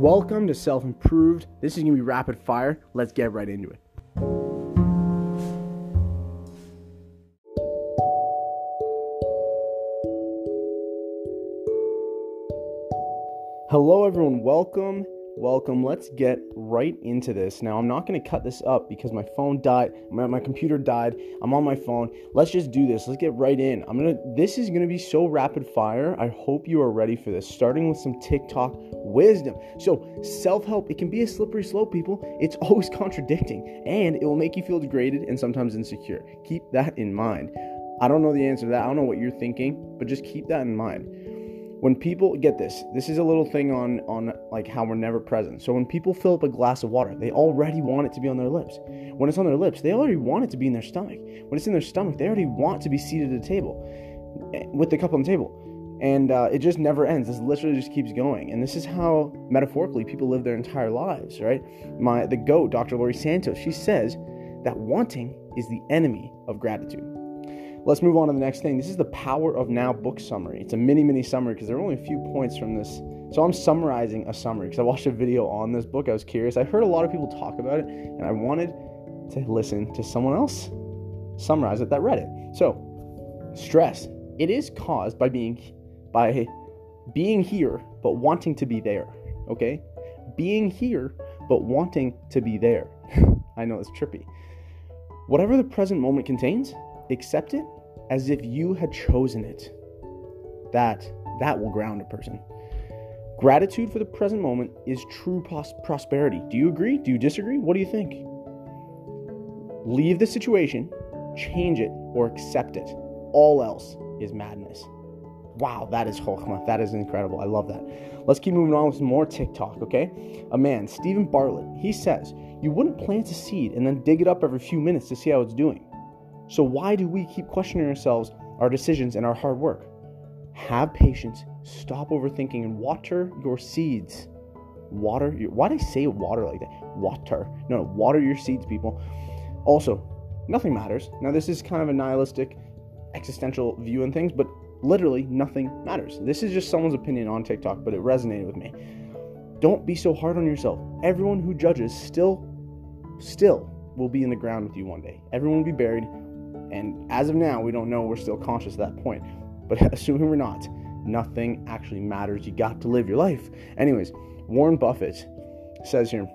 Welcome to Self Improved. This is going to be rapid fire. Let's get right into it. Hello, everyone. Welcome. Welcome. Let's get right into this. Now, I'm not going to cut this up because my phone died. My, my computer died. I'm on my phone. Let's just do this. Let's get right in. I'm going to, this is going to be so rapid fire. I hope you are ready for this, starting with some TikTok wisdom. So, self help, it can be a slippery slope, people. It's always contradicting and it will make you feel degraded and sometimes insecure. Keep that in mind. I don't know the answer to that. I don't know what you're thinking, but just keep that in mind when people get this this is a little thing on on like how we're never present. So when people fill up a glass of water they already want it to be on their lips. When it's on their lips they already want it to be in their stomach. When it's in their stomach they already want to be seated at a table eh, with the cup on the table. And uh, it just never ends. This literally just keeps going. And this is how metaphorically people live their entire lives right? My the goat dr Laurie Santos she says that wanting is the enemy of gratitude Let's move on to the next thing. This is the Power of Now book summary. It's a mini, mini summary because there are only a few points from this. So I'm summarizing a summary because I watched a video on this book. I was curious. I heard a lot of people talk about it, and I wanted to listen to someone else summarize it that read it. So, stress. It is caused by being by being here but wanting to be there. Okay? Being here but wanting to be there. I know it's trippy. Whatever the present moment contains, accept it as if you had chosen it. That that will ground a person. Gratitude for the present moment is true pros- prosperity. Do you agree? Do you disagree? What do you think? Leave the situation, change it, or accept it. All else is madness. Wow, that is chokhmah. That is incredible. I love that. Let's keep moving on with more TikTok, okay? A man, Steven Bartlett, he says, You wouldn't plant a seed and then dig it up every few minutes to see how it's doing. So, why do we keep questioning ourselves, our decisions, and our hard work? Have patience, stop overthinking, and water your seeds. Water your, why did I say water like that? Water. No, no, water your seeds, people. Also, nothing matters. Now, this is kind of a nihilistic, existential view on things, but literally nothing matters. This is just someone's opinion on TikTok, but it resonated with me. Don't be so hard on yourself. Everyone who judges still, still will be in the ground with you one day. Everyone will be buried. And as of now, we don't know. We're still conscious at that point. But assuming we're not, nothing actually matters. You got to live your life. Anyways, Warren Buffett says here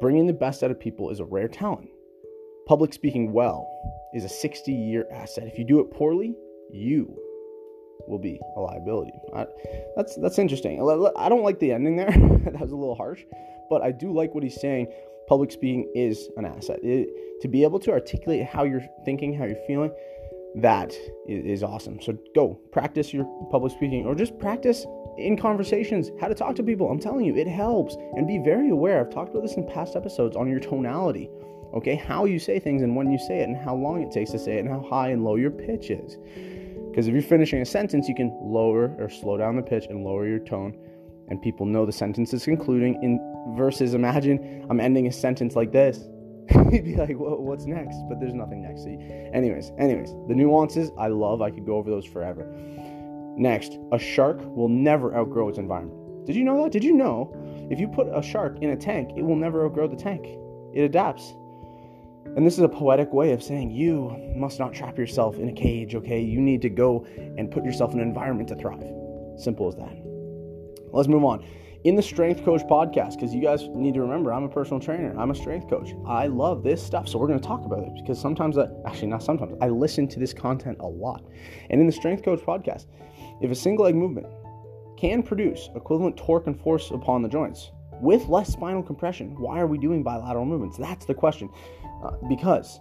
bringing the best out of people is a rare talent. Public speaking well is a 60 year asset. If you do it poorly, you will be a liability. I, that's that's interesting. I don't like the ending there. that was a little harsh, but I do like what he's saying public speaking is an asset. It, to be able to articulate how you're thinking, how you're feeling, that is, awesome. So go practice your public speaking or just practice in conversations how to talk to people. I'm telling you, it helps. And be very aware. I've talked about this in past episodes on your tonality. Okay, how you say things and when you say it, and how long it takes to say it, and how high and low your pitch is. Because if you're finishing a sentence, you can lower or slow down the pitch and lower your tone and people know the sentence is concluding in versus imagine I'm ending a sentence like this. You'd be like, well, what's next? But there's nothing next. See, anyways, anyways, the nuances I love. I could go over those forever. Next, a shark will never outgrow its environment. Did you know that? Did you know if you put a shark in a tank, it will never outgrow the tank? It adapts. And this is a poetic way of saying you must not trap yourself in a cage, okay? You need to go and put yourself in an environment to thrive. Simple as that. Let's move on. In the Strength Coach podcast, because you guys need to remember, I'm a personal trainer. I'm a strength coach. I love this stuff. So we're going to talk about it because sometimes, actually, not sometimes, I listen to this content a lot. And in the Strength Coach podcast, if a single leg movement can produce equivalent torque and force upon the joints with less spinal compression, why are we doing bilateral movements? That's the question. Uh, because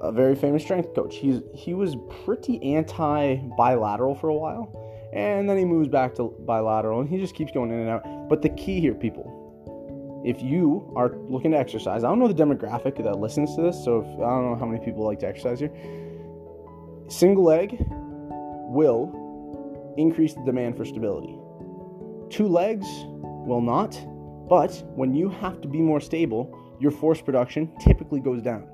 a very famous strength coach, he's he was pretty anti bilateral for a while and then he moves back to bilateral and he just keeps going in and out. But the key here, people, if you are looking to exercise, I don't know the demographic that listens to this, so if, I don't know how many people like to exercise here. Single leg will increase the demand for stability. Two legs will not, but when you have to be more stable, your force production typically goes down.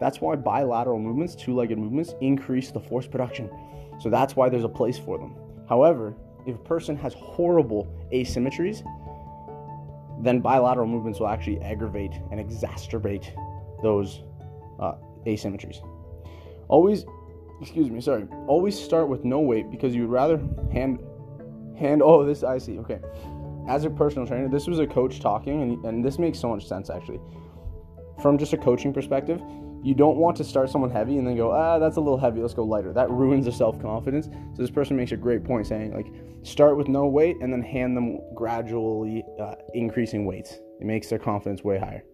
That's why bilateral movements, two legged movements, increase the force production. So that's why there's a place for them. However, if a person has horrible asymmetries, then bilateral movements will actually aggravate and exacerbate those uh, asymmetries. Always, excuse me, sorry. Always start with no weight because you'd rather hand, hand. Oh, this I see. Okay, as a personal trainer, this was a coach talking, and and this makes so much sense actually. From just a coaching perspective, you don't want to start someone heavy and then go, ah, that's a little heavy, let's go lighter. That ruins their self confidence. So this person makes a great point saying, like, start with no weight and then hand them gradually uh, increasing weights. It makes their confidence way higher.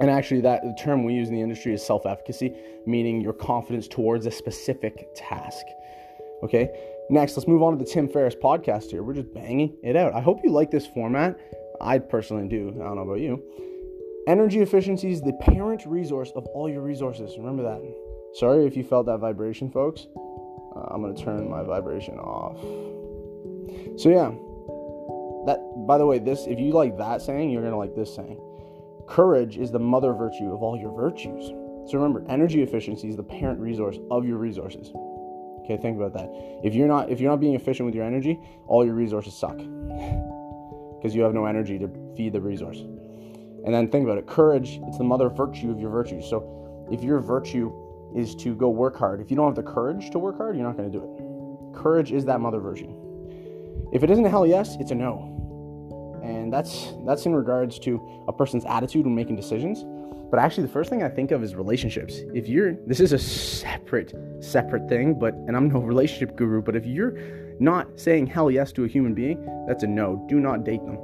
And actually, that the term we use in the industry is self efficacy, meaning your confidence towards a specific task. Okay, next, let's move on to the Tim Ferriss podcast here. We're just banging it out. I hope you like this format. I personally do. I don't know about you. Energy efficiency is the parent resource of all your resources. Remember that. Sorry if you felt that vibration, folks. Uh, I'm going to turn my vibration off. So, yeah. That by the way, this if you like that saying, you're going to like this saying. Courage is the mother virtue of all your virtues. So remember, energy efficiency is the parent resource of your resources. Okay, think about that. If you're not if you're not being efficient with your energy, all your resources suck. Because you have no energy to feed the resource. And then think about it courage, it's the mother virtue of your virtues. So if your virtue is to go work hard, if you don't have the courage to work hard, you're not going to do it. Courage is that mother virtue. If it isn't a hell yes, it's a no. And that's that's in regards to a person's attitude when making decisions. But actually the first thing I think of is relationships. If you're this is a separate separate thing, but and I'm no relationship guru, but if you're not saying hell yes to a human being, that's a no. Do not date them.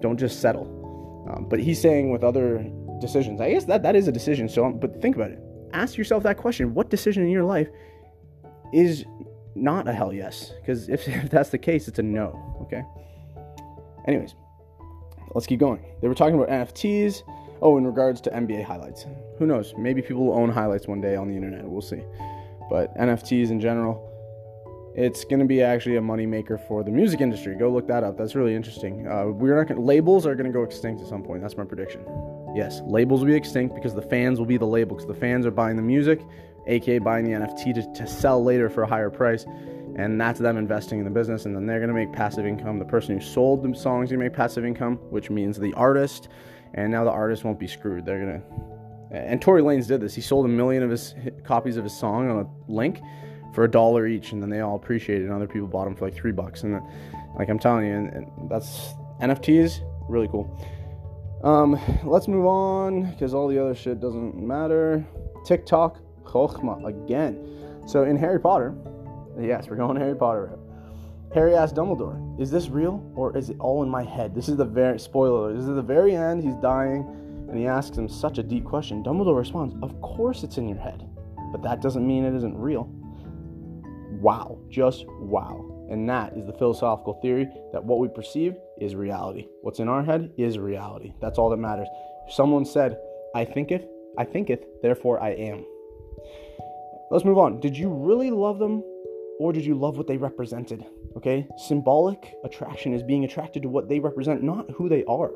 Don't just settle. Um, but he's saying with other decisions, I guess that that is a decision. So, but think about it. Ask yourself that question: What decision in your life is not a hell yes? Because if, if that's the case, it's a no. Okay. Anyways, let's keep going. They were talking about NFTs. Oh, in regards to NBA highlights, who knows? Maybe people will own highlights one day on the internet. We'll see. But NFTs in general it's going to be actually a moneymaker for the music industry. Go look that up. That's really interesting. Uh, we're not gonna, labels are going to go extinct at some point. That's my prediction. Yes, labels will be extinct because the fans will be the label because the fans are buying the music, aka buying the NFT to, to sell later for a higher price. And that's them investing in the business, and then they're going to make passive income. The person who sold the songs going to make passive income, which means the artist, and now the artist won't be screwed. They're going to. And Tory Lanez did this. He sold a million of his copies of his song on a link for a dollar each, and then they all appreciated, and other people bought them for like three bucks. And like I'm telling you, and, and that's NFTs, really cool. Um, let's move on because all the other shit doesn't matter. TikTok, Chokhmah again. So in Harry Potter, yes, we're going Harry Potter. Harry asked Dumbledore, "Is this real or is it all in my head?" This is the very spoiler. This is the very end. He's dying, and he asks him such a deep question. Dumbledore responds, "Of course it's in your head, but that doesn't mean it isn't real." Wow, just wow. And that is the philosophical theory that what we perceive is reality. What's in our head is reality. That's all that matters. If someone said, I thinketh, I thinketh, therefore I am. Let's move on. Did you really love them or did you love what they represented? Okay? Symbolic attraction is being attracted to what they represent, not who they are.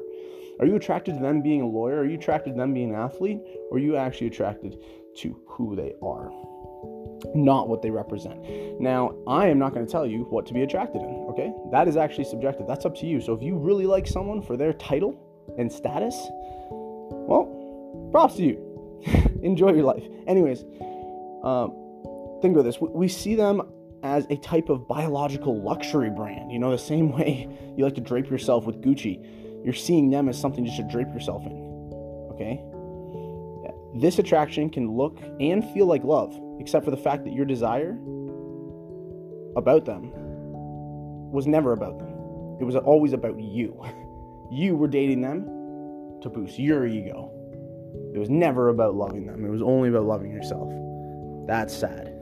Are you attracted to them being a lawyer? Are you attracted to them being an athlete? Or are you actually attracted to who they are? Not what they represent. Now, I am not going to tell you what to be attracted in, okay? That is actually subjective. That's up to you. So if you really like someone for their title and status, well, props to you. Enjoy your life. Anyways, um, think about this. We see them as a type of biological luxury brand. You know, the same way you like to drape yourself with Gucci, you're seeing them as something just to drape yourself in, okay? This attraction can look and feel like love except for the fact that your desire about them was never about them. It was always about you. You were dating them to boost your ego. It was never about loving them, it was only about loving yourself. That's sad.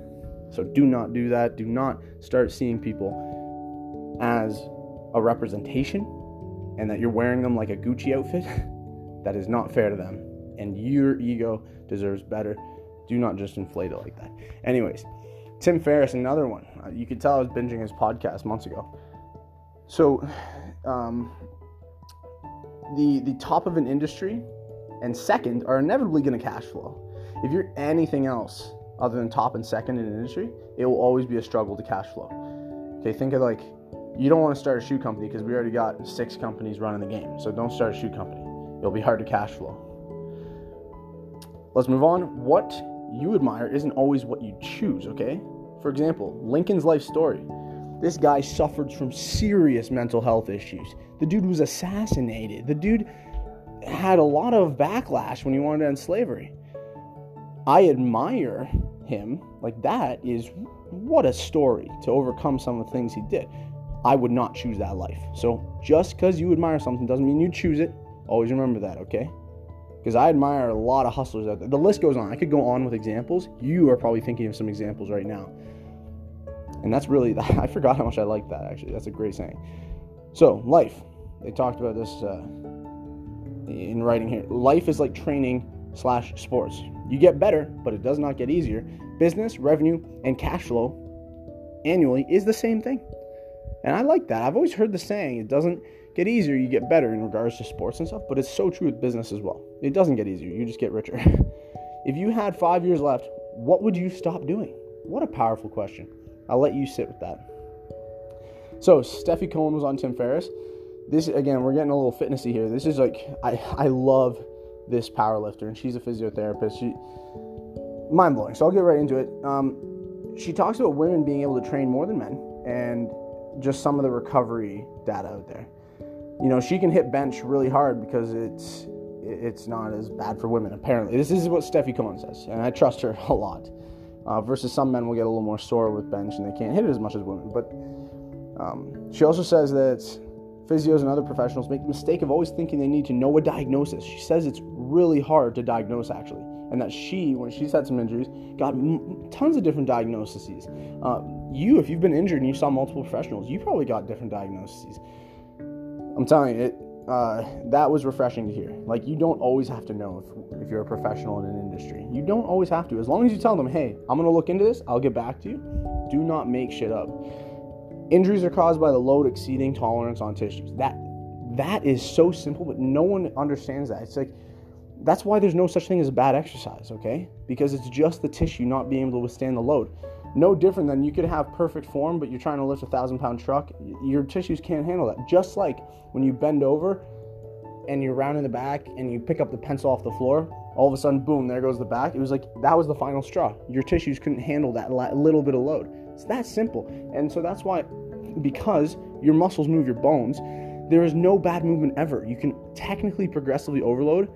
So do not do that. Do not start seeing people as a representation and that you're wearing them like a Gucci outfit. that is not fair to them. And your ego deserves better do not just inflate it like that. Anyways, Tim Ferriss, another one. Uh, you could tell I was binging his podcast months ago. So, um, the the top of an industry and second are inevitably going to cash flow. If you're anything else other than top and second in an industry, it will always be a struggle to cash flow. Okay, think of like you don't want to start a shoe company because we already got six companies running the game. So don't start a shoe company. It'll be hard to cash flow. Let's move on. What you admire isn't always what you choose, okay? For example, Lincoln's life story. This guy suffered from serious mental health issues. The dude was assassinated. The dude had a lot of backlash when he wanted to end slavery. I admire him. Like, that is what a story to overcome some of the things he did. I would not choose that life. So, just because you admire something doesn't mean you choose it. Always remember that, okay? Because I admire a lot of hustlers out there. The list goes on. I could go on with examples. You are probably thinking of some examples right now. And that's really, I forgot how much I like that actually. That's a great saying. So, life. They talked about this uh, in writing here. Life is like training slash sports. You get better, but it does not get easier. Business, revenue, and cash flow annually is the same thing. And I like that. I've always heard the saying, it doesn't get easier, you get better in regards to sports and stuff, but it's so true with business as well. It doesn't get easier, you just get richer. if you had five years left, what would you stop doing? What a powerful question. I'll let you sit with that. So Stefi Cohen was on Tim Ferriss. This again, we're getting a little fitnessy here. This is like I I love this power lifter, and she's a physiotherapist. She mind blowing. So I'll get right into it. Um, she talks about women being able to train more than men, and just some of the recovery data out there. You know, she can hit bench really hard because it's it's not as bad for women. Apparently, this is what Stefi Cohen says, and I trust her a lot. Uh, versus some men will get a little more sore with bench and they can't hit it as much as women. But um, she also says that physios and other professionals make the mistake of always thinking they need to know a diagnosis. She says it's really hard to diagnose actually, and that she, when she's had some injuries, got m- tons of different diagnoses. Uh, you, if you've been injured and you saw multiple professionals, you probably got different diagnoses. I'm telling you, it, uh, that was refreshing to hear. Like, you don't always have to know if, if you're a professional in an industry. You don't always have to. As long as you tell them, hey, I'm going to look into this, I'll get back to you. Do not make shit up. Injuries are caused by the load exceeding tolerance on tissues. That that is so simple, but no one understands that. It's like that's why there's no such thing as bad exercise, okay? Because it's just the tissue not being able to withstand the load. No different than you could have perfect form, but you're trying to lift a thousand pound truck. Your tissues can't handle that. Just like when you bend over and you're round in the back and you pick up the pencil off the floor, all of a sudden, boom, there goes the back. It was like that was the final straw. Your tissues couldn't handle that little bit of load. It's that simple. And so that's why, because your muscles move your bones, there is no bad movement ever. You can technically progressively overload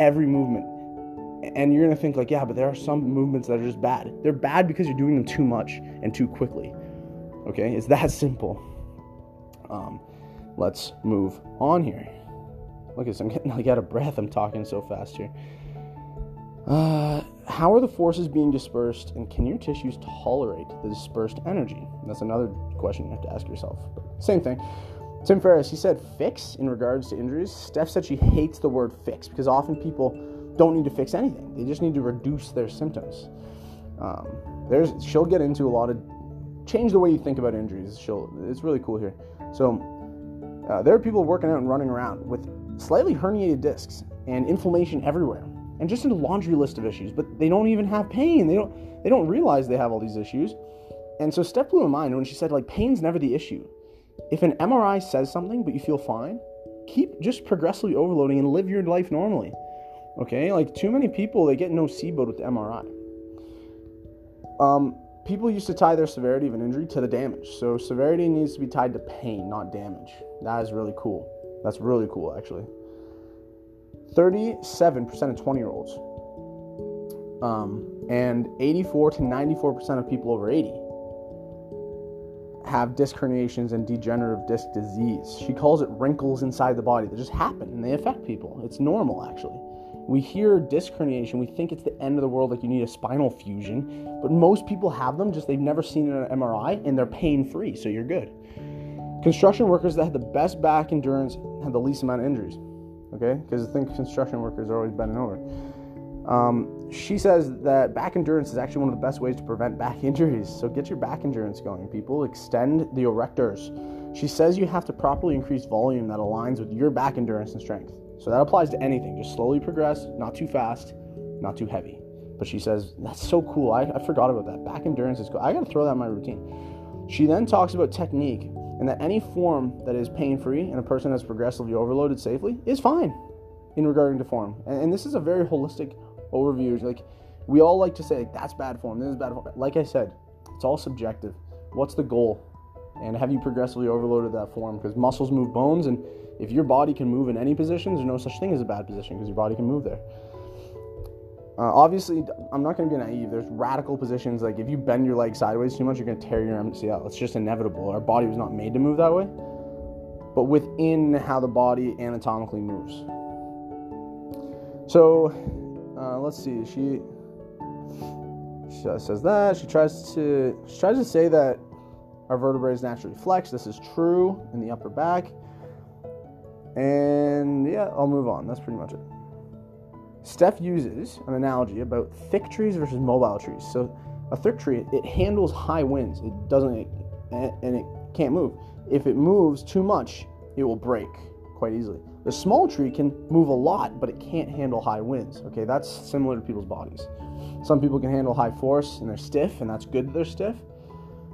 every movement and you're gonna think like, yeah, but there are some movements that are just bad. They're bad because you're doing them too much and too quickly. Okay, it's that simple. Um, let's move on here. Look at this, I'm getting like out of breath. I'm talking so fast here. Uh, how are the forces being dispersed, and can your tissues tolerate the dispersed energy? That's another question you have to ask yourself. But same thing. Tim Ferriss, he said fix in regards to injuries. Steph said she hates the word fix because often people don't need to fix anything. They just need to reduce their symptoms. Um, there's she'll get into a lot of change the way you think about injuries. She'll it's really cool here. So uh, there are people working out and running around with slightly herniated discs and inflammation everywhere, and just a laundry list of issues. But they don't even have pain. They don't they don't realize they have all these issues. And so Steph blew my mind when she said like pain's never the issue. If an MRI says something but you feel fine, keep just progressively overloading and live your life normally. Okay, like too many people they get nocebo with MRI. Um, people used to tie their severity of an injury to the damage. So severity needs to be tied to pain, not damage. That is really cool. That's really cool, actually. 37% of 20 year olds um, and 84 to 94% of people over 80 have disc herniations and degenerative disc disease. She calls it wrinkles inside the body that just happen and they affect people. It's normal, actually. We hear disc herniation, we think it's the end of the world, like you need a spinal fusion, but most people have them, just they've never seen an MRI and they're pain free, so you're good. Construction workers that had the best back endurance had the least amount of injuries, okay? Because I think construction workers are always bending over. Um, she says that back endurance is actually one of the best ways to prevent back injuries. So get your back endurance going, people. Extend the erectors. She says you have to properly increase volume that aligns with your back endurance and strength. So that applies to anything. Just slowly progress, not too fast, not too heavy. But she says, that's so cool. I, I forgot about that. Back endurance is cool. I got to throw that in my routine. She then talks about technique and that any form that is pain free and a person has progressively overloaded safely is fine in regarding to form. And, and, this is a very holistic overview. Like we all like to say, like, that's bad form, this is bad form. Like I said, it's all subjective. What's the goal? And have you progressively overloaded that form? Because muscles move bones, and if your body can move in any position, there's no such thing as a bad position because your body can move there. Uh, obviously, I'm not going to be naive. There's radical positions like if you bend your leg sideways too much, you're going to tear your MCL. It's just inevitable. Our body was not made to move that way. But within how the body anatomically moves. So, uh, let's see. She she says that she tries to she tries to say that our vertebrae is naturally flexed. This is true in the upper back. And yeah, I'll move on. That's pretty much it. Steph uses an analogy about thick trees versus mobile trees. So a thick tree, it handles high winds. It doesn't, and it can't move. If it moves too much, it will break quite easily. The small tree can move a lot, but it can't handle high winds. Okay, that's similar to people's bodies. Some people can handle high force and they're stiff, and that's good that they're stiff.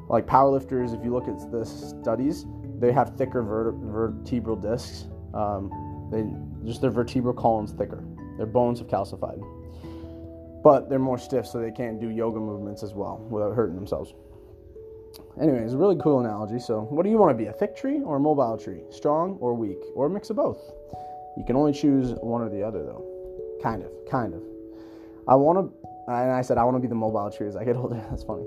Like powerlifters, if you look at the studies, they have thicker vertebral discs. Um, they just their vertebral columns thicker. Their bones have calcified. But they're more stiff, so they can't do yoga movements as well without hurting themselves. Anyway, it's a really cool analogy. So, what do you want to be, a thick tree or a mobile tree? Strong or weak? Or a mix of both? You can only choose one or the other, though. Kind of, kind of. I want to, and I said I want to be the mobile tree as I get older. That's funny.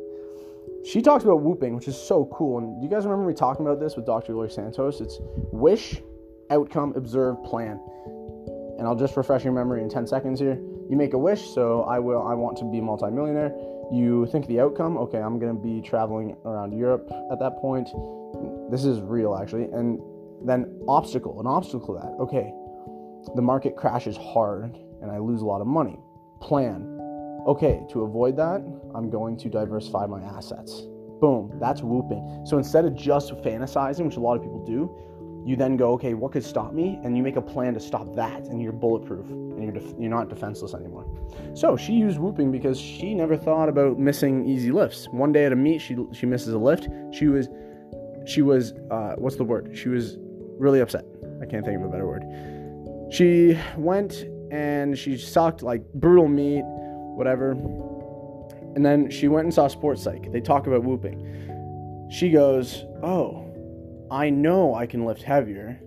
She talks about WOOPing, which is so cool. And do you guys remember me talking about this with Dr. Laurie Santos? It's wish, outcome, observe, plan and I'll just refresh your memory in 10 seconds here. You make a wish, so I will I want to be a multimillionaire. You think the outcome, okay, I'm going to be traveling around Europe at that point. This is real actually. And then obstacle, an obstacle that. Okay. The market crashes hard and I lose a lot of money. Plan. Okay, to avoid that, I'm going to diversify my assets. Boom, that's WOOPing. So instead of just fantasizing, which a lot of people do, you then go, okay, what could stop me? And you make a plan to stop that, and you're bulletproof, and you're def- you're not defenseless anymore. So she used WOOPing because she never thought about missing easy lifts. One day at a meet, she she misses a lift. She was she was uh, what's the word? She was really upset. I can't think of a better word. She went and she sucked like brutal meet, whatever. And then she went and saw sports psych. They talk about WOOPing. She goes, oh I know I can lift heavier.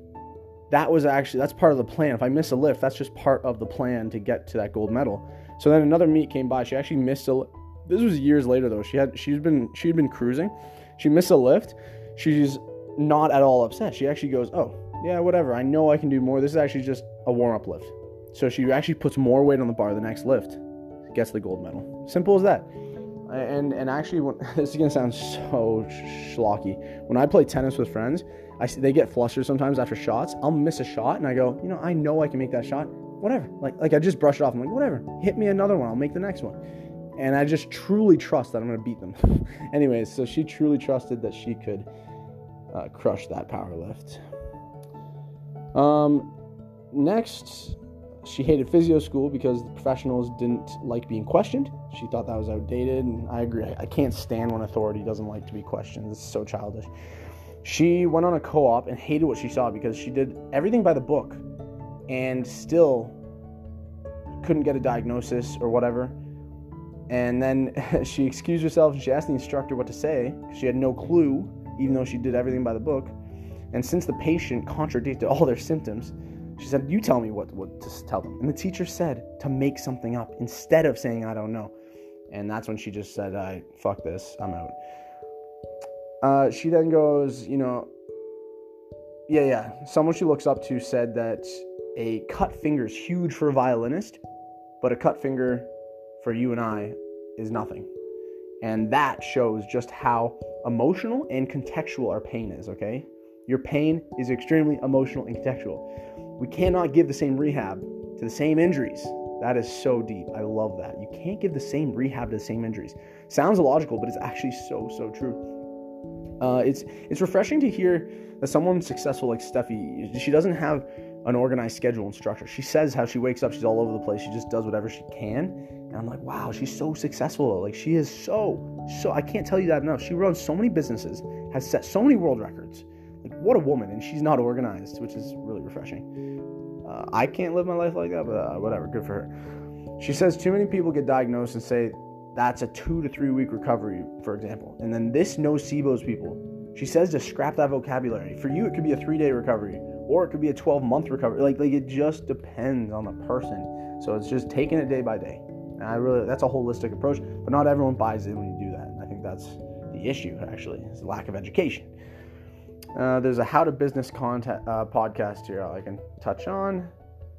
That was actually that's part of the plan. If I miss a lift, that's just part of the plan to get to that gold medal. So then another meet came by. She actually missed a. This was years later though. She had she's been she'd been cruising. She missed a lift. She's not at all upset. She actually goes, "Oh yeah, whatever. I know I can do more. This is actually just a warm up lift." So she actually puts more weight on the bar the next lift, gets the gold medal. Simple as that and and actually when, this is gonna sound so schlocky. When i play tennis with friends i they get flustered sometimes after shots. I'll miss a shot and i go you know i know i can make that shot. Whatever. Like like i just brush it off. I'm like whatever. Hit me another one. I'll make the next one. And i just truly trust that i'm gonna beat them. Anyways so she truly trusted that she could uh, crush that power lift. Um next she hated physio school because the professionals didn't like being questioned. She thought that was outdated, and I agree. I can't stand when authority doesn't like to be questioned. It's so childish. She went on a co op and hated what she saw because she did everything by the book and still couldn't get a diagnosis or whatever. And then she excused herself and she asked the instructor what to say because she had no clue, even though she did everything by the book. And since the patient contradicted all their symptoms, she said, You tell me what, what to tell them. And the teacher said to make something up instead of saying, I don't know. And that's when she just said, I fuck this, I'm out. Uh, she then goes, You know, yeah, yeah. Someone she looks up to said that a cut finger is huge for a violinist, but a cut finger for you and I is nothing. And that shows just how emotional and contextual our pain is, okay? Your pain is extremely emotional and contextual. We cannot give the same rehab to the same injuries. That is so deep. I love that. You can't give the same rehab to the same injuries. Sounds illogical, but it's actually so so true. Uh, it's it's refreshing to hear that someone successful like Stefi, she doesn't have an organized schedule and structure. She says how she wakes up, she's all over the place. She just does whatever she can. And I'm like, wow, she's so successful. Like she is so, so I can't tell you that enough. She runs so many businesses, has set so many world records. What a woman, and she's not organized, which is really refreshing. Uh, I can't live my life like that, but uh, whatever, good for her. She says too many people get diagnosed and say that's a two to three week recovery, for example. And then this nocebos people. She says to scrap that vocabulary. For you, it could be a three day recovery, or it could be a 12 month recovery. Like, like it just depends on the person. So it's just taking it day by day. And I really, that's a holistic approach, but not everyone buys in when you do that. And I think that's the issue, actually, is lack of education. Uh, there's a How to Business content, uh, podcast here I can touch on.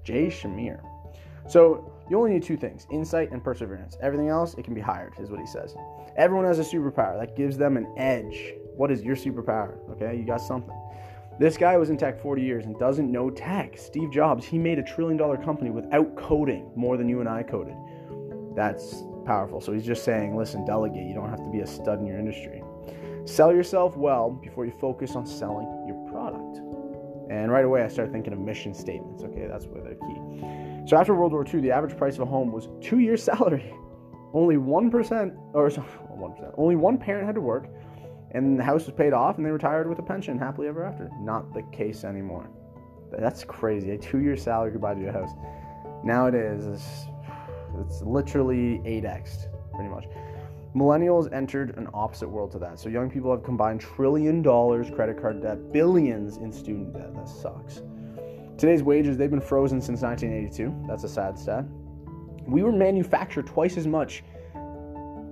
Jay Samit. So you only need two things insight and perseverance. Everything else, it can be hired, is what he says. Everyone has a superpower that gives them an edge. What is your superpower? Okay, you got something. This guy was in tech 40 years and doesn't know tech. Steve Jobs, he made a trillion dollar company without coding more than you and I coded. That's powerful. So he's just saying, listen, delegate. You don't have to be a stud in your industry. Sell yourself well before you focus on selling your product. And right away, I started thinking of mission statements. Okay, that's where they're key. So after World War II, the average price of a home was two years' salary. Only one percent, or one percent, only one parent had to work, and the house was paid off, and they retired with a pension happily ever after. Not the case anymore. That's crazy. A two-year salary could buy you a house. Nowadays, it's, it's literally 8x, pretty much. Millennials entered an opposite world to that. So young people have combined trillion dollars credit card debt, billions in student debt. That sucks. Today's wages, they've been frozen since 1982. That's a sad stat. We were manufactured twice as much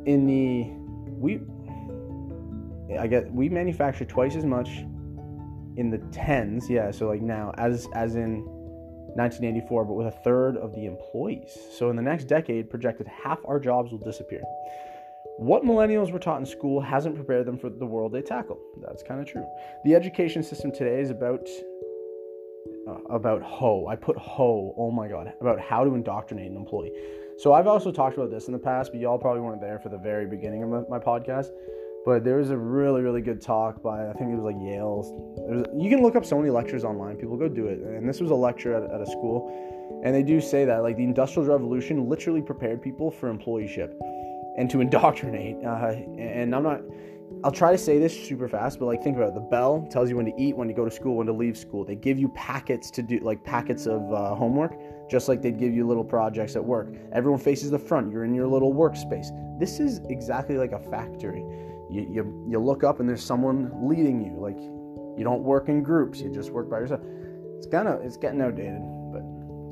in the we I get we manufacture twice as much in the tens, yeah, so like now as as in 1984, but with a third of the employees. So in the next decade, projected half our jobs will disappear. What millennials were taught in school hasn't prepared them for the world they tackle. That's kind of true. The education system today is about uh, about ho. I put ho. Oh my god, about how to indoctrinate an employee. So I've also talked about this in the past, but y'all probably weren't there for the very beginning of my, my podcast. But there was a really, really good talk by I think it was like Yale's. Was, you can look up so many lectures online. People go do it. And this was a lecture at, at a school, and they do say that like the Industrial Revolution literally prepared people for employeeship and to indoctrinate. Uh, and I'm not. I'll try to say this super fast, but like think about it. The bell tells you when to eat, when to go to school, when to leave school. They give you packets to do, like packets of uh, homework, just like they'd give you little projects at work. Everyone faces the front. You're in your little workspace. This is exactly like a factory. You, you, you look up and there's someone leading you. Like you don't work in groups. You just work by yourself. It's kind of it's getting outdated,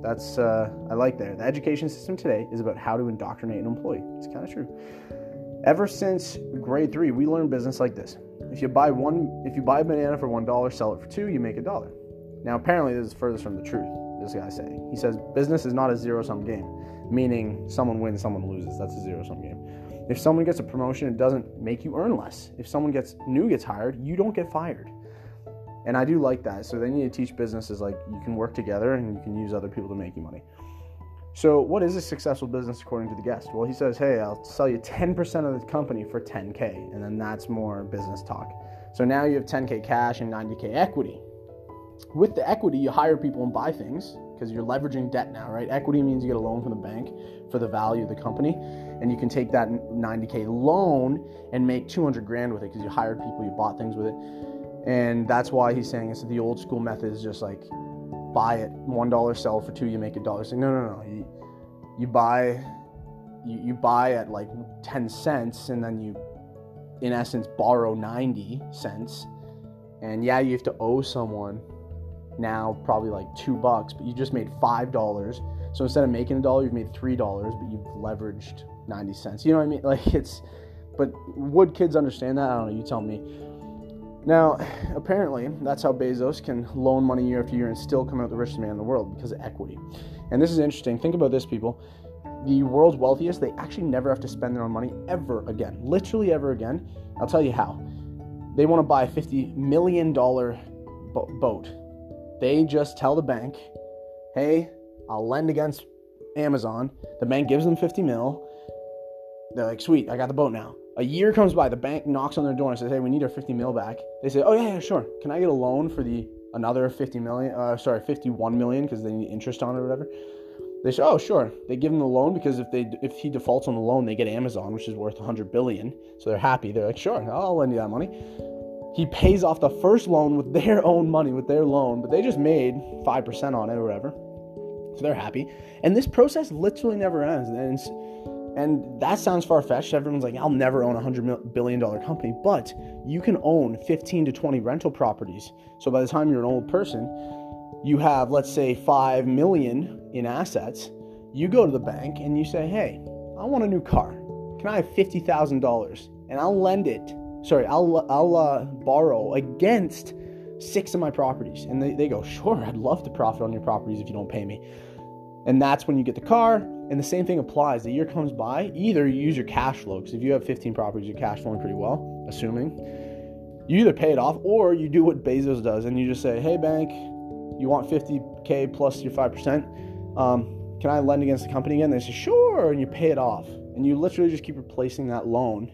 that's uh, I like there. The education system today is about how to indoctrinate an employee. It's kind of true. Ever since grade three, we learned business like this. If you buy one, if you buy a banana for one dollar, sell it for two, you make a dollar. Now, apparently, this is furthest from the truth. This guy's saying. He says business is not a zero-sum game, meaning someone wins, someone loses. That's a zero-sum game. If someone gets a promotion, it doesn't make you earn less. If someone gets new gets hired, you don't get fired. And I do like that. So they need to teach businesses like you can work together and you can use other people to make you money. So, what is a successful business according to the guest? Well, he says, Hey, I'll sell you 10% of the company for 10K. And then that's more business talk. So now you have 10K cash and 90K equity. With the equity, you hire people and buy things because you're leveraging debt now, right? Equity means you get a loan from the bank for the value of the company. And you can take that 90K loan and make 200 grand with it because you hired people, you bought things with it. And that's why he's saying it's the old school method is just like buy it one dollar, sell for two, you make a dollar. So no, no, no. You, you buy, you, you buy at like ten cents, and then you, in essence, borrow ninety cents. And yeah, you have to owe someone now probably like two bucks, but you just made five dollars. So instead of making a dollar, you've made three dollars, but you've leveraged ninety cents. You know what I mean? Like it's, but would kids understand that? I don't know. You tell me. Now, apparently, that's how Bezos can loan money year after year and still come out the richest man in the world because of equity. And this is interesting. Think about this, people. The world's wealthiest, they actually never have to spend their own money ever again. Literally ever again. I'll tell you how. They want to buy a $50 million bo- boat. They just tell the bank, hey, I'll lend against Amazon. The bank gives them 50 mil. They're like, sweet, I got the boat now. A year comes by, the bank knocks on their door and says, "Hey, we need our 50 mil back." They say, "Oh yeah, yeah, sure. Can I get a loan for the another 50 million? Uh, sorry, 51 million because they need interest on it or whatever." They say, "Oh, sure." They give him the loan because if they if he defaults on the loan, they get Amazon, which is worth 100 billion. So they're happy. They're like, "Sure, I'll lend you that money." He pays off the first loan with their own money, with their loan, but they just made 5% on it or whatever. So they're happy. And this process literally never ends. And, and that sounds far fetched. Everyone's like, I'll never own a $100 billion company. But you can own 15 to 20 rental properties. So by the time you're an old person, you have, let's say, 5 million in assets. You go to the bank and you say, hey, I want a new car. Can I have $50,000? And I'll lend it sorry, I'll I'll uh, borrow against six of my properties, and they, they go, sure, I'd love to profit on your properties if you don't pay me. And that's when you get the car. And the same thing applies. The year comes by, either you use your cash flow, because if you have 15 properties, you're cash flowing pretty well, assuming. You either pay it off or you do what Bezos does and you just say, hey, bank, you want 50K plus your 5%? Um, can I lend against the company again? They say, sure. And you pay it off. And you literally just keep replacing that loan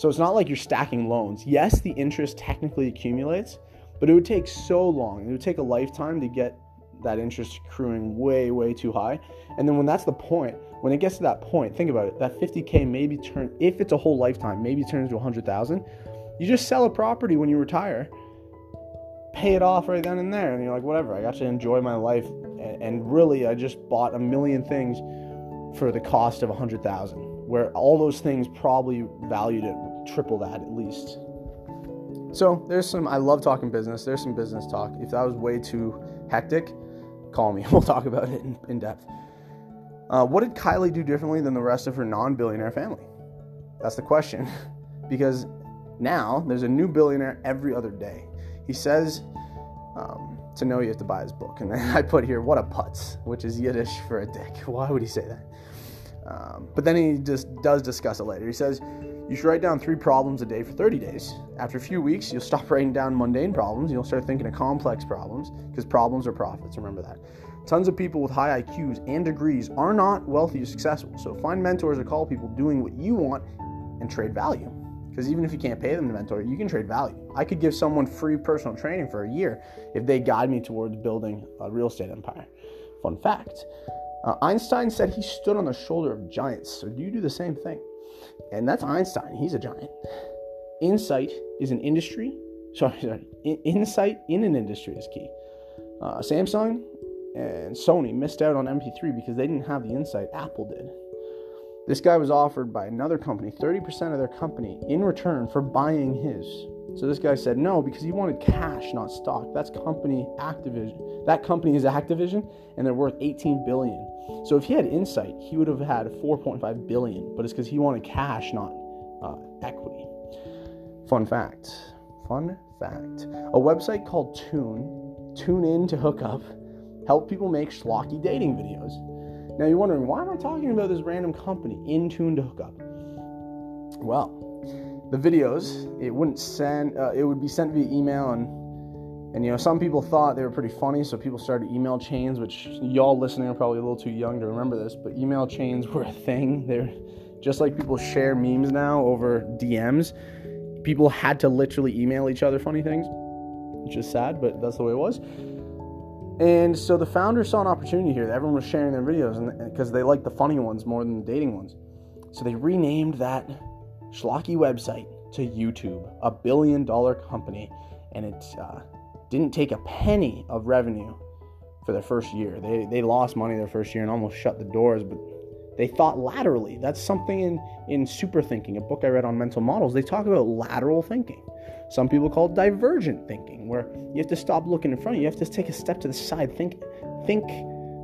so it's not like you're stacking loans. Yes, the interest technically accumulates, but it would take so long. It would take a lifetime to get that interest accruing way, way too high. And then when that's the point, when it gets to that point, think about it. That 50k maybe turn if it's a whole lifetime, maybe turns to 100,000. You just sell a property when you retire, pay it off right then and there, and you're like, whatever. I got to enjoy my life, and really, I just bought a million things for the cost of 100,000, where all those things probably valued at triple that at least. So there's some, I love talking business. There's some business talk. If that was way too hectic, call me. We'll talk about it in, in depth. Uh, what did Kylie do differently than the rest of her non billionaire family? That's the question. because now there's a new billionaire every other day. He says, um, to know you have to buy his book. And I put here, what a putz, which is Yiddish for a dick. Why would he say that? Um, but then he just does discuss it later. He says, you should write down three problems a day for 30 days. After a few weeks, you'll stop writing down mundane problems. You'll start thinking of complex problems because problems are profits. Remember that. Tons of people with high IQs and degrees are not wealthy or successful. So find mentors or call people doing what you want and trade value. Because even if you can't pay them to mentor, you can trade value. I could give someone free personal training for a year if they guide me towards building a real estate empire. Fun fact uh, Einstein said he stood on the shoulder of giants. So do you do the same thing? And that's Einstein. He's a giant. Insight is an industry. Sorry, sorry. insight in an industry is key. Uh, Samsung and Sony missed out on MP3 because they didn't have the insight Apple did. This guy was offered by another company 30% of their company in return for buying his. So this guy said no because he wanted cash, not stock. That's company Activision. That company is Activision, and they're worth 18 billion. So if he had insight, he would have had 4.5 billion. But it's because he wanted cash, not uh, equity. Fun fact. Fun fact. A website called Tune, Tune In to Hook Up, help people make schlocky dating videos. Now you're wondering why am I talking about this random company, Intune to Hook Up? Well, the videos it wouldn't send uh, it would be sent via email and and you know some people thought they were pretty funny so people started email chains which y'all listening are probably a little too young to remember this but email chains were a thing. They're just like people share memes now over dms people had to literally email each other funny things which is sad but that's the way it was. And so the founders saw an opportunity here that everyone was sharing their videos because they liked the funny ones more than the dating ones. So they renamed that schlocky website to YouTube, a billion dollar company, and it uh, didn't take a penny of revenue for their first year. They, they lost money their first year and almost shut the doors, but they thought laterally. That's something in, in Super Thinking, a book I read on mental models. They talk about lateral thinking. Some people call it divergent thinking, where you have to stop looking in front of you. You have to take a step to the side. Think, think,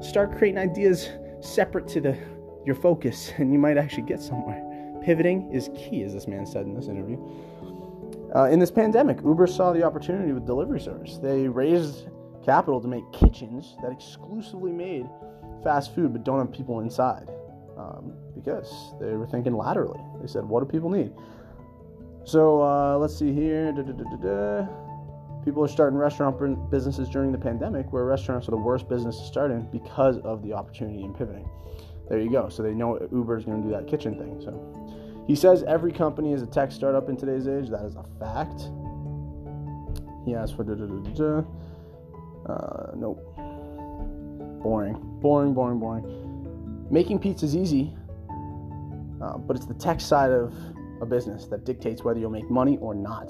start creating ideas separate to the your focus, and you might actually get somewhere. Pivoting is key, as this man said in this interview. Uh, in this pandemic, Uber saw the opportunity with delivery service. They raised capital to make kitchens that exclusively made fast food but don't have people inside um, because they were thinking laterally. They said, What do people need? So uh, let's see here. Da, da, da, people are starting restaurant businesses during the pandemic, where restaurants are the worst business to start in because of the opportunity in pivoting. There you go. So they know Uber is going to do that kitchen thing. So he says every company is a tech startup in today's age. That is a fact. He asked for da. Uh, nope. Boring. Boring, boring, boring. Making pizza is easy, uh, but it's the tech side of a business that dictates whether you'll make money or not.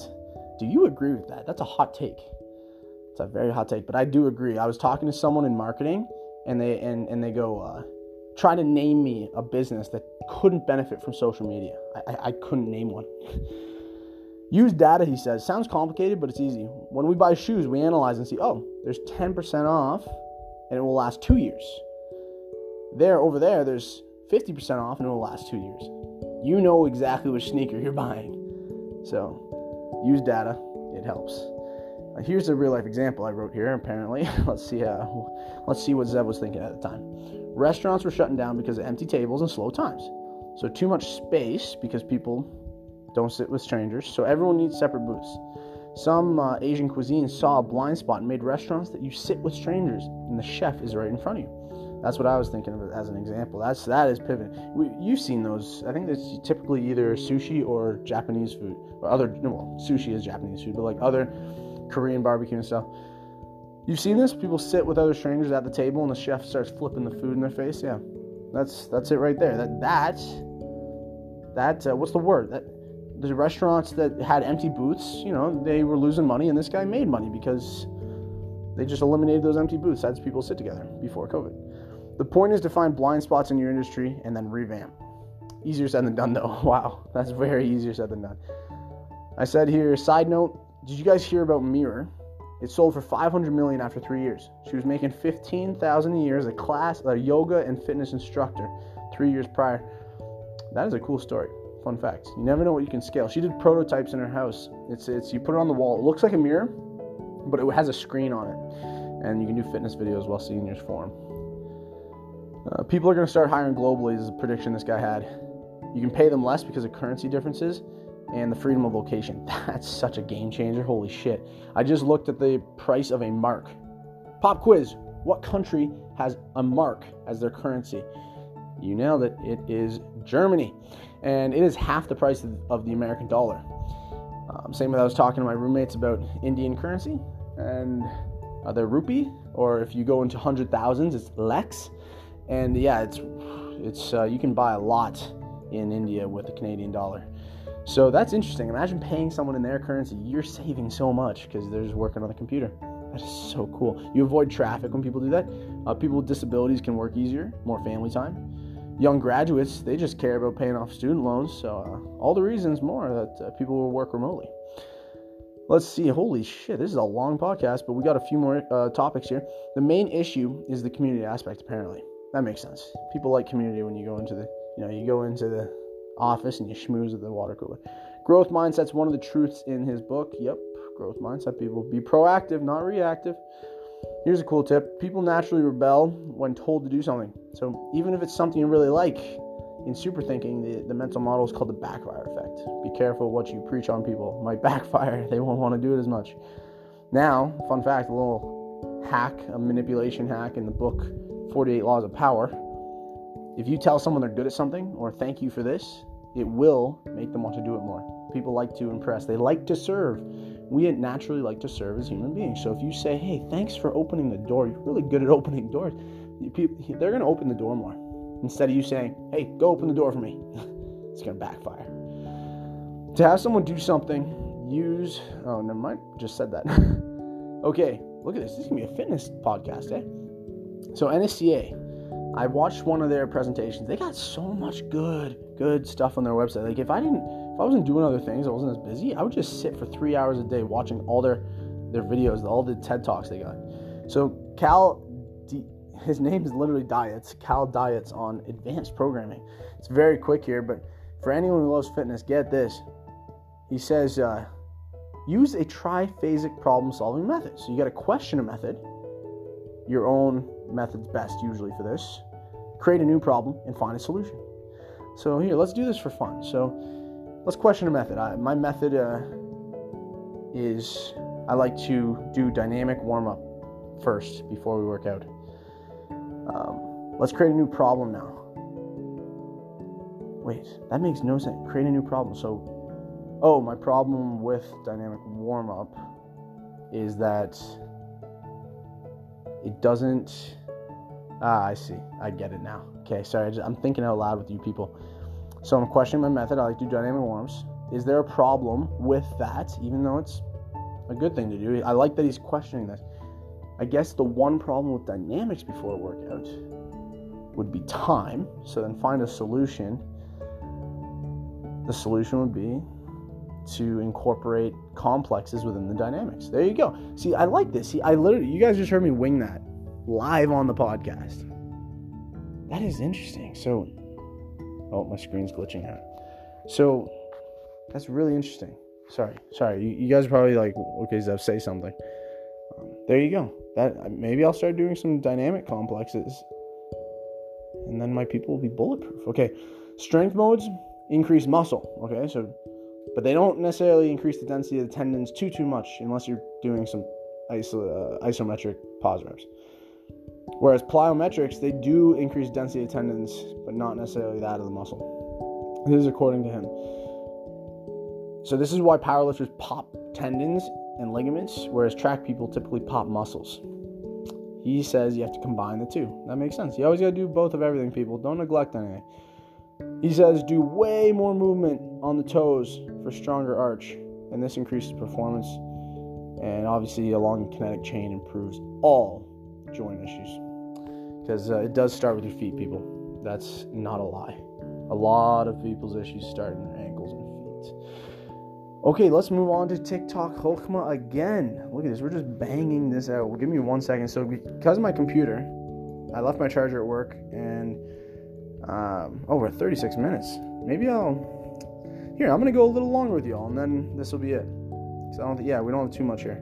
Do you agree with that? That's a hot take. It's a very hot take, but I do agree. I was talking to someone in marketing, and they and and they go, uh, try to name me a business that couldn't benefit from social media. I, I, I couldn't name one. Use data, he says. Sounds complicated, but it's easy. When we buy shoes, we analyze and see, oh, there's 10% off, and it will last two years. There, over there, there's 50% off, and it will last two years. You know exactly which sneaker you're buying. So, use data. It helps. Here's a real life example I wrote here. Apparently, let's see. Uh, let's see what Zev was thinking at the time. Restaurants were shutting down because of empty tables and slow times. So too much space because people don't sit with strangers. So everyone needs separate booths. Some uh, Asian cuisine saw a blind spot and made restaurants that you sit with strangers, and the chef is right in front of you. That's what I was thinking of as an example. That's that is pivot. You've seen those. I think it's typically either sushi or Japanese food, or other. Well, sushi is Japanese food, but like other Korean barbecue and stuff. You've seen this? People sit with other strangers at the table, and the chef starts flipping the food in their face. Yeah, that's that's it right there. That that that uh, what's the word? That the restaurants that had empty booths, you know, they were losing money, and this guy made money because they just eliminated those empty booths as people sit together before COVID. The point is to find blind spots in your industry and then revamp. Easier said than done, though. Wow, that's very easier said than done. I said here, side note, did you guys hear about Mirror? It sold for 500 million after three years. She was making 15,000 a year as a class, a yoga and fitness instructor, three years prior. That is a cool story. Fun fact. You never know what you can scale. She did prototypes in her house. It's it's you put it on the wall. It looks like a mirror, but it has a screen on it, and you can do fitness videos while seniors form. Uh, people are going to start hiring globally. Is a prediction this guy had. You can pay them less because of currency differences and the freedom of location. That's such a game changer. Holy shit. I just looked at the price of a mark. Pop quiz. What country has a mark as their currency? You nailed it. It is Germany. And it is half the price of, the American dollar. Um, same with I was talking to my roommates about Indian currency and uh, their rupee, or if you go into hundred thousands, it's lakhs. And yeah, it's it's uh, you can buy a lot in India with the Canadian dollar. So that's interesting. Imagine paying someone in their currency. You're saving so much because they're just working on the computer. That is so cool. You avoid traffic when people do that. Uh, people with disabilities can work easier, more family time. Young graduates, they just care about paying off student loans. So, uh, all the reasons more that uh, people will work remotely. Let's see. Holy shit, this is a long podcast, but we got a few more uh, topics here. The main issue is the community aspect, apparently. That makes sense. People like community when you go into the, you know, you go into the office and you schmooze at the water cooler. Growth mindset's one of the truths in his book. Yep, growth mindset. People be proactive, not reactive. Here's a cool tip people naturally rebel when told to do something. So even if it's something you really like, in super thinking, the, the mental model is called the backfire effect. Be careful what you preach on people. It might backfire. They won't want to do it as much. Now, fun fact, a little hack, a manipulation hack in the book 48 Laws of Power if you tell someone they're good at something or thank you for this, it will make them want to do it more. People like to impress, they like to serve. We naturally like to serve as human beings. So if you say, hey, thanks for opening the door, you're really good at opening doors, they're going to open the door more. Instead of you saying, hey, go open the door for me, it's going to backfire. To have someone do something, use, oh, never mind, just said that. okay, look at this. This is going to be a fitness podcast, eh? So, NSCA, I watched one of their presentations. They got so much good, good stuff on their website. Like if I didn't, if I wasn't doing other things, I wasn't as busy. I would just sit for three hours a day watching all their their videos, all the TED talks they got. So Cal, D, his name is literally Diets. Cal Dietz on advanced programming. It's very quick here, but for anyone who loves fitness, get this. He says, uh, use a triphasic problem-solving method. So you got to question a method, your own method's best usually for this create a new problem, and find a solution. So here, let's do this for fun. So let's question a method. I, my method uh, is I like to do dynamic warm up first before we work out. Um, let's create a new problem now. Wait, that makes no sense. Create a new problem. So, oh, my problem with dynamic warm up is that it doesn't Ah, I see. I get it now. Okay, sorry. I am thinking out loud with you people. So I'm questioning my method. I like to do dynamic warms. Is there a problem with that, even though it's a good thing to do? I like that he's questioning this. I guess the one problem with dynamics before a workout would be time. So then find a solution. The solution would be to incorporate complexes within the dynamics. There you go. See, I like this. See, I literally, you guys just heard me wing that live on the podcast. That is interesting. So, oh, my screen's glitching out. So, that's really interesting. Sorry, sorry. You, you guys are probably like, okay, Zev, say something. Um, there you go. That maybe I'll start doing some dynamic complexes, and then my people will be bulletproof. Okay, strength modes increase muscle. Okay, so but they don't necessarily increase the density of the tendons too too much unless you're doing some iso, uh, isometric pause reps. Whereas plyometrics, they do increase density of tendons, but not necessarily that of the muscle. This is according to him. So this is why powerlifters pop tendons and ligaments, whereas track people typically pop muscles. He says you have to combine the two. That makes sense. You always got to do both of everything, people. Don't neglect anything. He says do way more movement on the toes for stronger arch, and this increases performance. And obviously, a long kinetic chain improves all joint issues because uh, it does start with your feet, people. That's not a lie. A lot of people's issues start in their ankles and feet. Okay, let's move on to TikTok Chokma again. Look at this. We're just banging this out. Well, give me one second. So, because my computer, I left my charger at work and um, over 36 minutes. Maybe I'll. Here, I'm to go a little longer with y'all, and then this will be it. So I don't yeah, we don't have too much here.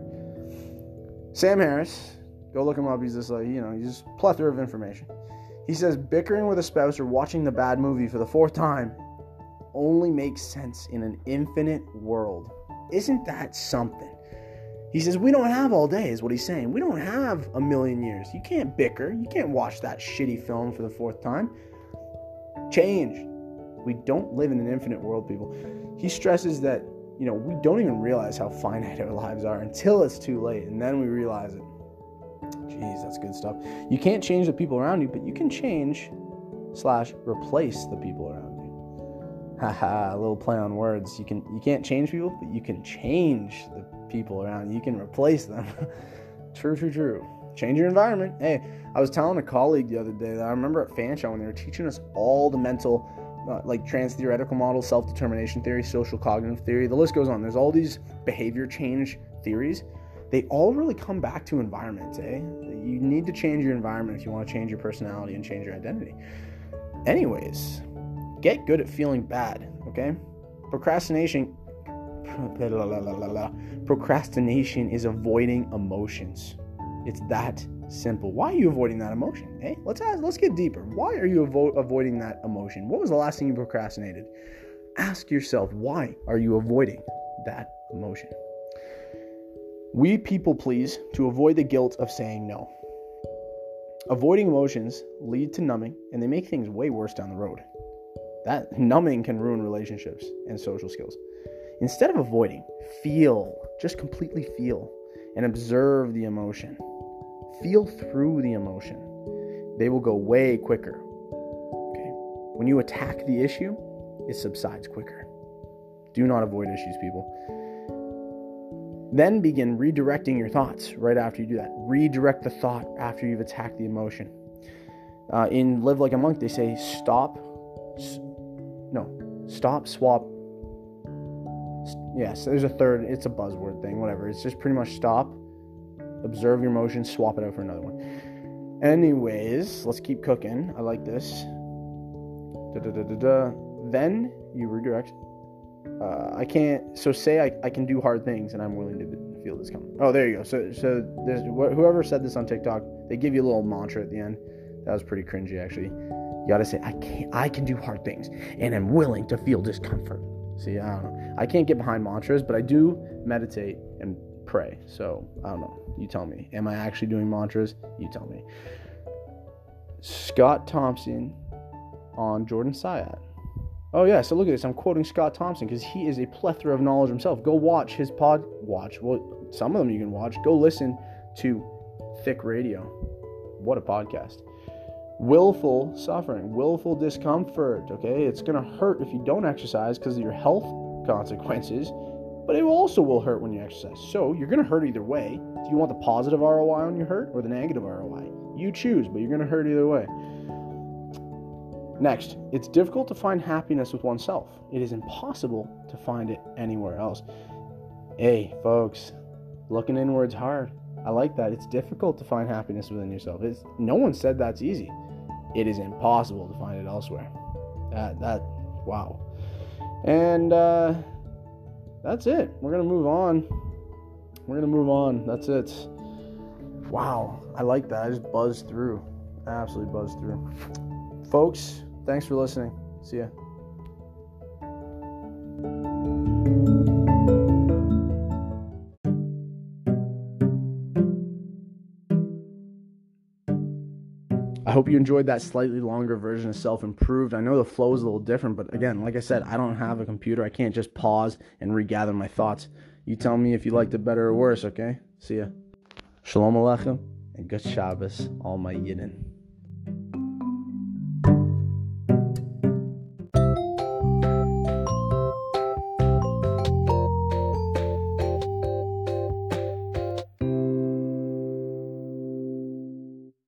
Sam Harris, go look him up. He's just like, you know, he's just plethora of information. He says bickering with a spouse or watching the bad movie for the fourth time only makes sense in an infinite world. Isn't that something? He says, We don't have all day, is what he's saying. We don't have a million years. You can't bicker. You can't watch that shitty film for the fourth time. Change. We don't live in an infinite world, people. He stresses that, you know, we don't even realize how finite our lives are until it's too late, and then we realize it. Jeez, that's good stuff. You can't change the people around you, but you can change slash replace the people around you. Haha, a little play on words. You can you can't change people, but you can change the people around you. You can replace them. true, true, true. Change your environment. Hey, I was telling a colleague the other day that I remember at Fanshawe when they were teaching us all the mental, uh, like trans theoretical models, self determination theory, social cognitive theory. The list goes on. There's all these behavior change theories. They all really come back to environment. Eh? You need to change your environment if you want to change your personality and change your identity. Anyways, Get good at feeling bad, okay? Procrastination procrastination is avoiding emotions. It's that simple. Why are you avoiding that emotion? Hey, let's ask, let's get deeper. Why are you avo- avoiding that emotion? What was the last thing you procrastinated? Ask yourself, why are you avoiding that emotion? We people please to avoid the guilt of saying no. Avoiding emotions lead to numbing and they make things way worse down the road. That numbing can ruin relationships and social skills. Instead of avoiding, feel, just completely feel and observe the emotion. Feel through the emotion. They will go way quicker. Okay? When you attack the issue, it subsides quicker. Do not avoid issues, people. Then begin redirecting your thoughts right after you do that. Redirect the thought after you've attacked the emotion. Uh, in Live Like a Monk, they say stop, no, stop, swap. Yes, there's a third. It's a buzzword thing, whatever. It's just pretty much stop, observe your emotions, swap it out for another one. Anyways, let's keep cooking. I like this. Da, da, da. Then you redirect. Uh, I can't. So say I, I can do hard things, and I'm willing to feel this coming. Oh, there you go. So so there's whoever said this on TikTok, they give you a little mantra at the end. That was pretty cringy, actually. You got to say, I can I can do hard things, and I'm willing to feel discomfort. See, I don't know. I can't get behind mantras, but I do meditate and pray. So I don't know. You tell me. Am I actually doing mantras? You tell me. Scott Thompson on Jordan Syatt. Oh yeah, so look at this. I'm quoting Scott Thompson because he is a plethora of knowledge himself. Go watch his pod. Watch. Well, some of them you can watch. Go listen to Thick Radio. What a podcast willful suffering, willful discomfort. Okay, it's gonna hurt if you don't exercise because of your health consequences, but it also will hurt when you exercise. So you're to hurt either way. Do you want the positive ROI on your hurt or the negative ROI? You choose, but you're to hurt either way. Next, it's difficult to find happiness with oneself. It is impossible to find it anywhere else. Hey, folks, looking inward's hard. I like that. It's difficult to find happiness within yourself. It's no one said that's easy. It is impossible to find it elsewhere. That that wow. And uh that's it. We're gonna move on. We're gonna move on. That's it. Wow, I like that. I just buzzed through. Absolutely buzzed through. Folks, thanks for listening. See ya. I hope you enjoyed that slightly longer version of Self Improved. I know the flow is a little different, but again, like I said, I don't have a computer. I can't just pause and regather my thoughts. You tell me if you liked it better or worse, okay? See ya. Shalom Aleichem and good Shabbos, all my Yidden.